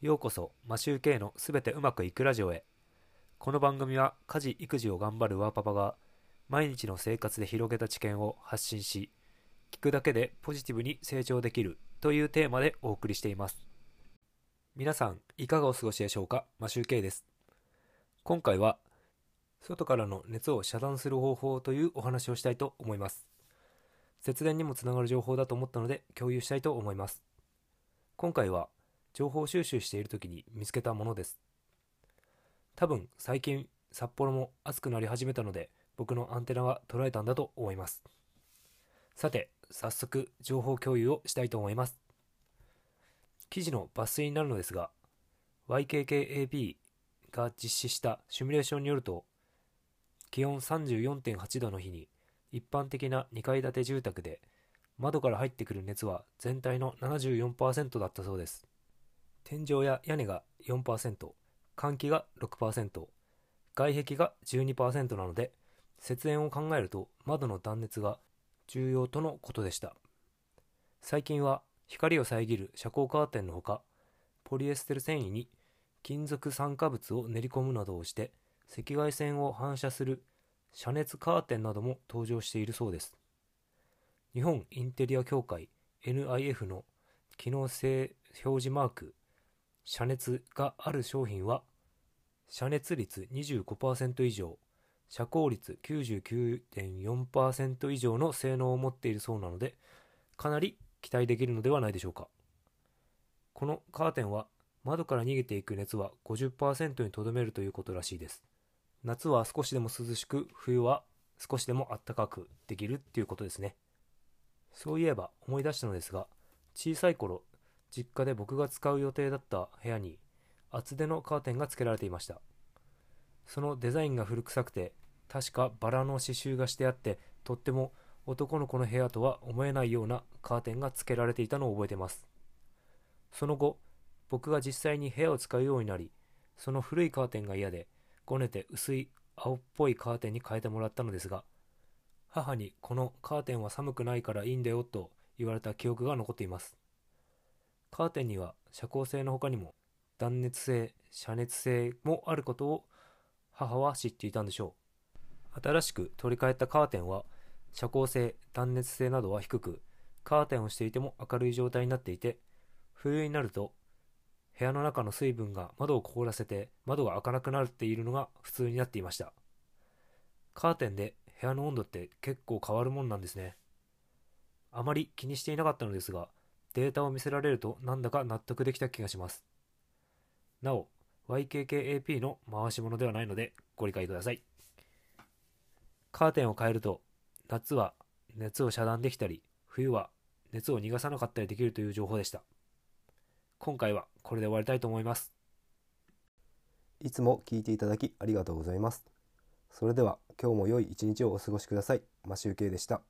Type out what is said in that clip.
ようこそマシューケイのすべてうまくいくラジオへ。この番組は家事育児を頑張るワーパパが毎日の生活で広げた知見を発信し聞くだけでポジティブに成長できるというテーマでお送りしています。皆さんいかがお過ごしでしょうか？マシューケイです。今回は外からの熱を遮断する方法というお話をしたいと思います。節電にもつながる情報だと思ったので共有したいと思います。今回は情報収集している時に見つけたものです。多分最近札幌も暑くなり始めたので僕のアンテナが捉えたんだと思います。さて早速情報共有をしたいと思います。記事の抜粋になるのですが YKKAP が実施したシミュレーションによると気温34.8度の日に一般的な2階建て住宅で窓から入ってくる熱は全体の74%だったそうです。天井や屋根が4%換気が6%外壁が12%なので節電を考えると窓の断熱が重要とのことでした。最近は光を遮る遮光カーテンのほかポリエステル繊維に金属酸化物を練り込むなどをして赤外線を反射する遮熱カーテンなども登場しているそうです。日本インテリア協会 NIF の機能性表示マーク遮熱がある商品は遮熱率25%以上遮光率99.4%以上の性能を持っているそうなのでかなり期待できるのではないでしょうか。このカーテンは窓から逃げていく熱は50%にとどめるということらしいです。夏は少しでも涼しく冬は少しでも暖かくできるっていうことですね。そういえば思い出したのですが小さい頃実家で僕が使う予定だった部屋に厚手のカーテンが付けられていました。そのデザインが古臭くて確かバラの刺繍がしてあってとっても男の子の部屋とは思えないようなカーテンが付けられていたのを覚えてます。その後僕が実際に部屋を使うようになりその古いカーテンが嫌でごねて薄い青っぽいカーテンに変えてもらったのですが母にこのカーテンは寒くないからいいんだよと言われた記憶が残っています。カーテンには遮光性の他にも断熱性遮熱性もあることを母は知っていたんでしょう。新しく取り替えたカーテンは遮光性断熱性などは低くカーテンをしていても明るい状態になっていて冬になると部屋の中の水分が窓を凍らせて窓が開かなくなっているのが普通になっていました。カーテンで部屋の温度って結構変わるもんなんですね。あまり気にしていなかったのですがデータを見せられるとなんだか納得できた気がします。なお、YKKAP の回し物ではないのでご理解ください。カーテンを変えると夏は熱を遮断できたり冬は熱を逃がさなかったりできるという情報でした。今回はこれで終わりたいと思います。いつも聞いていただきありがとうございます。それでは今日も良い一日をお過ごしください。マシュウケイでした。